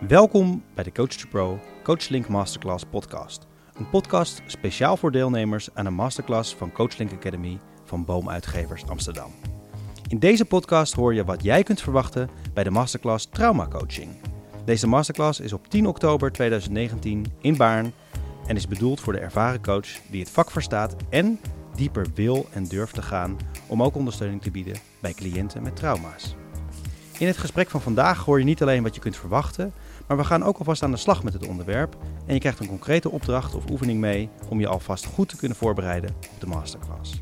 Welkom bij de Coach to Pro CoachLink Masterclass podcast. Een podcast speciaal voor deelnemers aan een masterclass van CoachLink Academy van Boomuitgevers Amsterdam. In deze podcast hoor je wat jij kunt verwachten bij de masterclass Trauma Coaching. Deze masterclass is op 10 oktober 2019 in Baarn en is bedoeld voor de ervaren coach die het vak verstaat en dieper wil en durft te gaan om ook ondersteuning te bieden bij cliënten met trauma's. In het gesprek van vandaag hoor je niet alleen wat je kunt verwachten, maar we gaan ook alvast aan de slag met het onderwerp en je krijgt een concrete opdracht of oefening mee om je alvast goed te kunnen voorbereiden op de masterclass.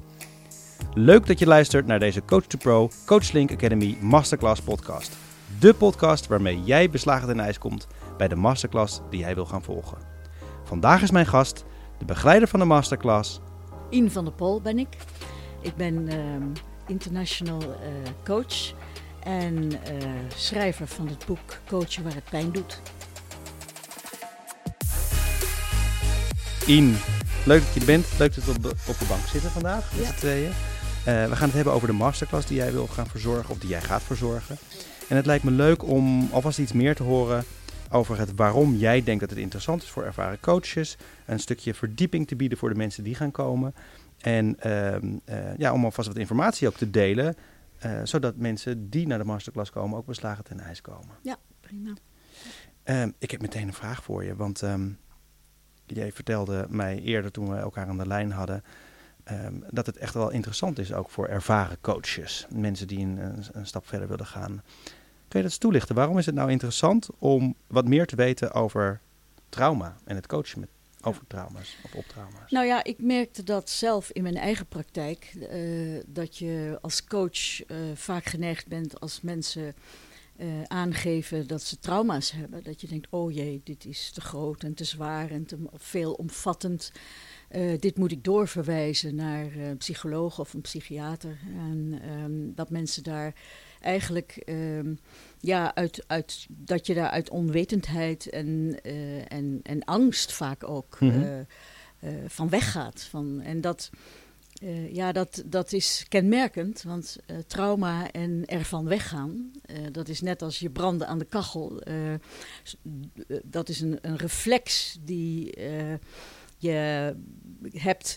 Leuk dat je luistert naar deze Coach to Pro CoachLink Academy Masterclass podcast. De podcast waarmee jij beslagen ten ijs komt bij de masterclass die jij wil gaan volgen. Vandaag is mijn gast, de begeleider van de masterclass. Ien van der Pol ben ik. Ik ben ehm, international eh, coach en eh, schrijver van het boek Coachen waar het pijn doet. Ien, leuk dat je bent. Leuk dat we op de, op de bank zitten vandaag met Ja. z'n tweeën. Eh, we gaan het hebben over de masterclass die jij wil gaan verzorgen of die jij gaat verzorgen. En het lijkt me leuk om alvast iets meer te horen over het waarom jij denkt dat het interessant is voor ervaren coaches. Een stukje verdieping te bieden voor de mensen die gaan komen. En ehm, eh, ja, om alvast wat informatie ook te delen, eh, zodat mensen die naar de masterclass komen ook beslagen ten ijs komen. Prima. Ehm, ik heb meteen een vraag voor je, want ehm, jij vertelde mij eerder toen we elkaar aan de lijn hadden, ehm, dat het echt wel interessant is ook voor ervaren coaches, mensen die een, een, een stap verder willen gaan. Kun je dat eens toelichten? Waarom is het nou interessant om wat meer te weten over trauma en het coachen met, over trauma's of op trauma's? Nou ja, ik merkte dat zelf in mijn eigen praktijk. eh, dat je als coach eh, vaak geneigd bent als mensen eh, aangeven dat ze trauma's hebben. Dat je denkt, oh jee, dit is te groot en te zwaar en te veelomvattend. Eh, dit moet ik doorverwijzen naar een psycholoog of een psychiater. En ehm, dat mensen daar eigenlijk, ehm, ja, uit, uit, dat je daar uit onwetendheid en, eh, en, en angst vaak ook Mhm. eh, eh, van weggaat. Van, en dat, ja, dat, dat is kenmerkend, want trauma en ervan weggaan, dat is net als je branden aan de kachel. dat is een, een reflex die je hebt.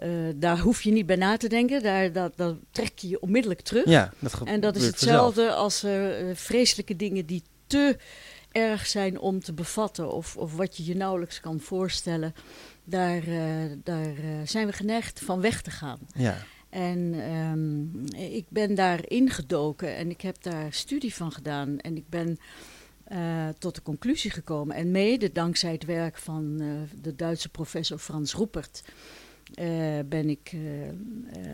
Eh, daar hoef je niet bij na te denken, daar, dat, dat trek je je onmiddellijk terug. Ja, dat En dat is vanzelf. hetzelfde als eh, vreselijke dingen die te erg zijn om te bevatten, of, of wat je je nauwelijks kan voorstellen. Daar, eh, daar zijn we geneigd van weg te gaan. Ja, En ehm, ik ben daar ingedoken en ik heb daar studie van gedaan. En ik ben tot de conclusie gekomen. En mede dankzij het werk van de Duitse professor Frans Roepert. Eh, ben ik eh, eh,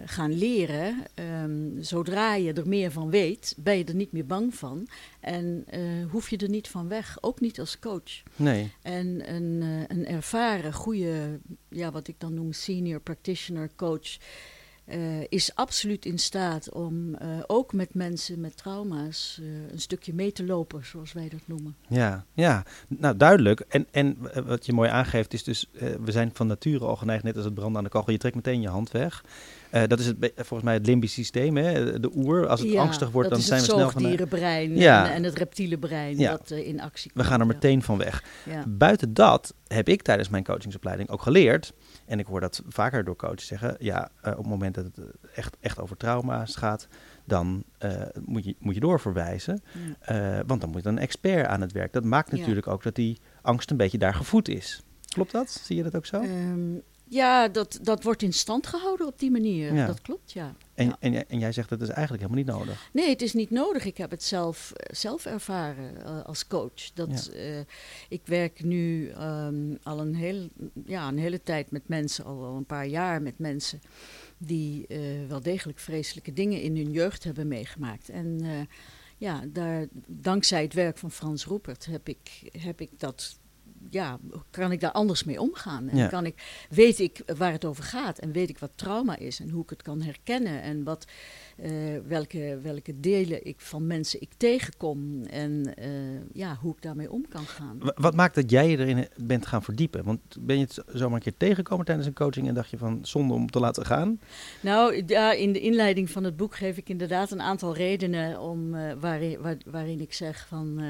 gaan leren. Ehm, zodra je er meer van weet, ben je er niet meer bang van. En hoef je er niet van weg, ook niet als coach. nee. En een, een ervaren, goede, ja, wat ik dan noem senior practitioner coach, eh, is absoluut in staat om eh, ook met mensen met trauma's eh, een stukje mee te lopen, zoals wij dat noemen. Ja, ja, nou duidelijk. En, en wat je mooi aangeeft is dus, we zijn van nature al geneigd, net als het branden aan de kachel, je trekt meteen je hand weg. Dat is het, volgens mij het limbisch systeem, hè? de oer. Als het Ja, angstig wordt, dan zijn we het snel van... zoogdierenbrein Ja. en, en het reptiele brein Ja. dat in actie We komt. gaan er meteen van weg. Buiten dat heb ik tijdens mijn coachingsopleiding ook geleerd, en ik hoor dat vaker door coaches zeggen, ja, op het moment dat het eh, echt, echt over trauma's gaat, dan eh, moet, je, moet je doorverwijzen. Ja. Eh, want dan moet een expert aan het werk. Dat maakt Ja. natuurlijk ook dat die angst een beetje daar gevoed is. Klopt dat? Zie je dat ook zo? Ehm, ja, dat, dat wordt in stand gehouden op die manier. Ja. Dat klopt, ja. en, en, jij- en jij zegt dat is eigenlijk helemaal niet nodig. Nee, het is niet nodig. Ik heb het zelf, zelf ervaren als coach. Dat, ik werk nu ehm, al een, heel, ja, een hele tijd met mensen, al wel een paar jaar met mensen die eh, wel degelijk vreselijke dingen in hun jeugd hebben meegemaakt. En eh, ja, daar, dankzij het werk van Frans Roepert heb ik, heb ik dat. Ja, kan ik daar anders mee omgaan? En Ja. kan ik, weet ik waar het over gaat en weet ik wat trauma is en hoe ik het kan herkennen en wat eh, welke, welke delen ik van mensen ik tegenkom en eh, ja, hoe ik daarmee om kan gaan. Wat maakt dat jij je erin bent gaan verdiepen? Want ben je het zomaar een keer tegengekomen tijdens een coaching en dacht je van zonde om te laten gaan? Nou, ja, in de inleiding van het boek geef ik inderdaad een aantal redenen om, uh, waarin, waar, waarin ik zeg van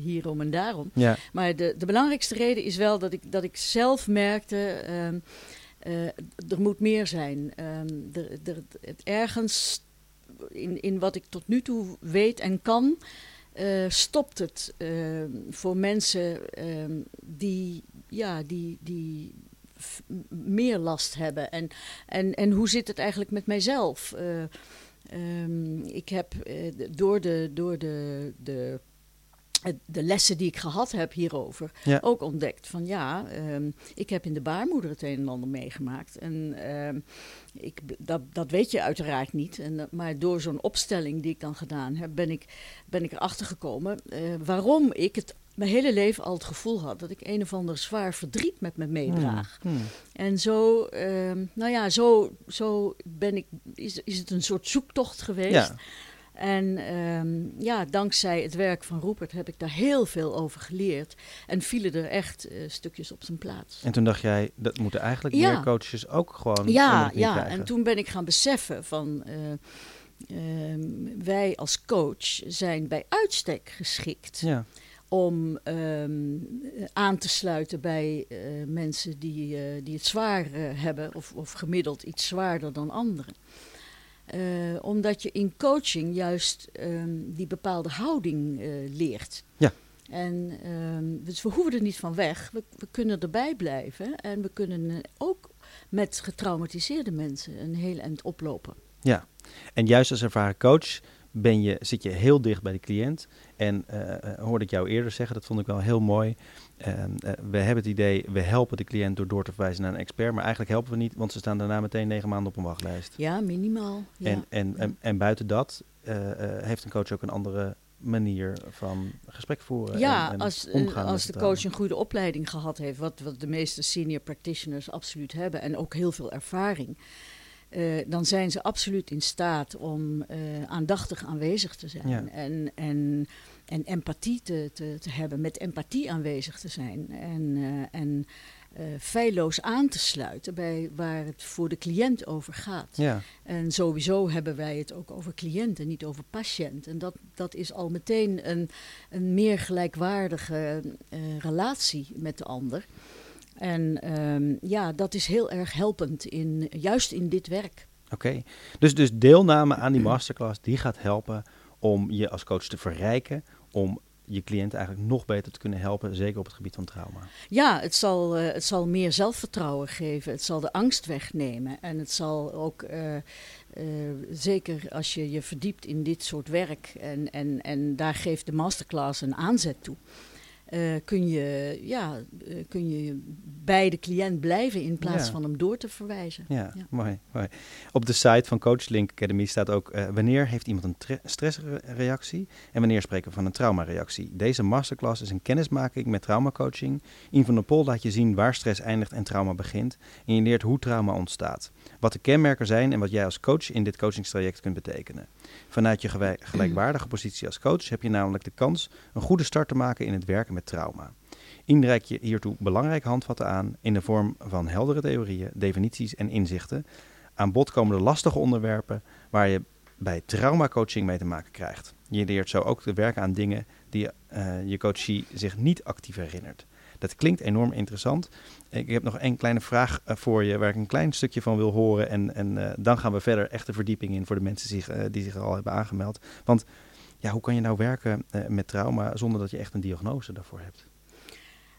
hierom en daarom. Ja. Maar de, de belangrijkste reden is wel dat ik, dat ik zelf merkte. Ehm, uh, er moet meer zijn. Um, er, er, het ergens in, in wat ik tot nu toe weet en kan, uh, stopt het uh, voor mensen die, ja, die, die meer last hebben. En, en, en hoe zit het eigenlijk met mijzelf? Um, ik heb door de, door de, de de lessen die ik gehad heb hierover ook ontdekt. Van ja, um, ik heb in de baarmoeder het een en ander meegemaakt. En um, ik, dat, dat weet je uiteraard niet. En, maar door zo'n opstelling die ik dan gedaan heb, ben ik, ben ik erachter gekomen uh, waarom ik het mijn hele leven al het gevoel had dat ik een of ander zwaar verdriet met me meedraag. Hmm, hmm. En zo, um, nou ja, zo, zo ben ik, is, is het een soort zoektocht geweest. Ja. En um, ja, dankzij het werk van Rupert heb ik daar heel veel over geleerd. En vielen er echt uh, stukjes op zijn plaats. En toen dacht jij, dat moeten eigenlijk ja. meer coaches ook gewoon. Ja, ja. Krijgen. en toen ben ik gaan beseffen van. Uh, uh, wij als coach zijn bij uitstek geschikt. Ja. Om um, aan te sluiten bij uh, mensen die, die het zwaar hebben, of, of gemiddeld iets zwaarder dan anderen. Uh, omdat je in coaching juist um, die bepaalde houding uh, leert. Ja. En um, dus we hoeven er niet van weg. We, we, kunnen erbij blijven. En we kunnen ook met getraumatiseerde mensen een heel eind oplopen. Ja, en juist als ervaren coach ben je, zit je heel dicht bij de cliënt. En uh, hoorde ik jou eerder zeggen, dat vond ik wel heel mooi. Uh, we hebben het idee, we helpen de cliënt door door te verwijzen naar een expert. Maar eigenlijk helpen we niet, want ze staan daarna meteen negen maanden op een wachtlijst. Ja, minimaal. Ja. En, en, en, en, buiten dat heeft een coach ook een andere manier van gesprek voeren. Ja, en, en als, als de coach een goede opleiding gehad heeft, wat, wat de meeste senior practitioners absoluut hebben. En ook heel veel ervaring. Uh, dan zijn ze absoluut in staat om uh, aandachtig aanwezig te zijn. Ja. En, en, en empathie te, te, te, hebben, met empathie aanwezig te zijn. En, uh, en feilloos aan te sluiten bij waar het voor de cliënt over gaat. Ja. En sowieso hebben wij het ook over cliënten, niet over patiënt. En dat, dat is al meteen een, een meer gelijkwaardige relatie met de ander. En um, ja, dat is heel erg helpend, in, juist in dit werk. Oké, okay. dus, dus deelname aan die masterclass, die gaat helpen om je als coach te verrijken, om je cliënt eigenlijk nog beter te kunnen helpen, zeker op het gebied van trauma. Ja, het zal, uh, het zal meer zelfvertrouwen geven, het zal de angst wegnemen en het zal ook, uh, uh, zeker als je je verdiept in dit soort werk en, en, en daar geeft de masterclass een aanzet toe. Uh, kun, je, ja, uh, kun je bij de cliënt blijven in plaats ja. van hem door te verwijzen. Ja, ja, Mooi, mooi. Op de site van CoachLink Academy staat ook uh, wanneer heeft iemand een stressreactie en wanneer spreken we van een traumareactie. Deze masterclass is een kennismaking met traumacoaching. In van der Pol laat je zien waar stress eindigt en trauma begint. En je leert hoe trauma ontstaat. Wat de kenmerken zijn en wat jij als coach in dit coachingstraject kunt betekenen. Vanuit je gelijkwaardige positie als coach heb je namelijk de kans een goede start te maken in het werken met trauma. Inreik je hiertoe belangrijke handvatten aan in de vorm van heldere theorieën, definities en inzichten. Aan bod komen de lastige onderwerpen waar je bij traumacoaching mee te maken krijgt. Je leert zo ook te werken aan dingen die uh, je coachie zich niet actief herinnert. Dat klinkt enorm interessant. Ik heb nog een kleine vraag uh, voor je waar ik een klein stukje van wil horen. En, en uh, dan gaan we verder echt de verdieping in voor de mensen die zich al hebben aangemeld. Want ja, hoe kan je nou werken met trauma zonder dat je echt een diagnose daarvoor hebt?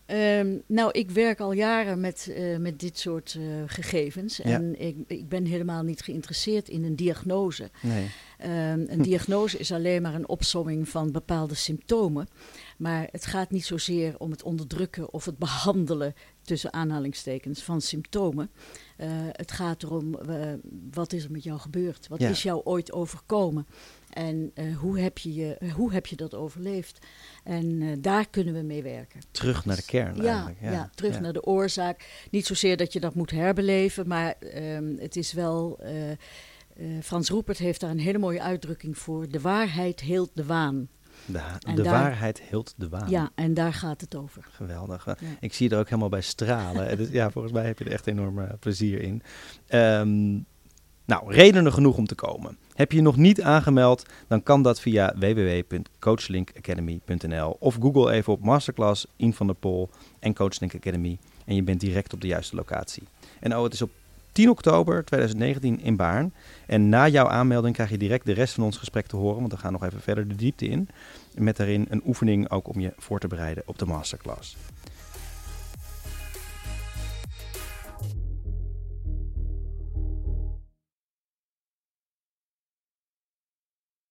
Um, nou, ik werk al jaren met, uh, met dit soort uh, gegevens. En ik, ik ben helemaal niet geïnteresseerd in een diagnose. Nee. Um, een diagnose is alleen maar een opsomming van bepaalde symptomen. Maar het gaat niet zozeer om het onderdrukken of het behandelen, tussen aanhalingstekens, van symptomen. Uh, het gaat erom, wat is er met jou gebeurd? Wat ja. is jou ooit overkomen? En uh, hoe, heb je je, hoe heb je dat overleefd? En daar kunnen we mee werken. Terug naar de kern ja, eigenlijk. Ja, ja terug naar de oorzaak. Niet zozeer dat je dat moet herbeleven, maar um, het is wel Frans Roepert heeft daar een hele mooie uitdrukking voor. De waarheid heelt de waan. De, de waarheid hield de waan. Ja, en daar gaat het over. Geweldig. Ik zie er ook helemaal bij stralen. dus, ja, volgens mij heb je er echt enorm plezier in. Um, nou, redenen genoeg om te komen. Heb je je nog niet aangemeld, dan kan dat via www.coachlinkacademy.nl of Google even op Masterclass, In van der Pol en Coachlink Academy en je bent direct op de juiste locatie. En oh, het is op 10 oktober 2019 in Baarn. En na jouw aanmelding krijg je direct de rest van ons gesprek te horen, want we gaan nog even verder de diepte in. Met daarin een oefening ook om je voor te bereiden op de masterclass.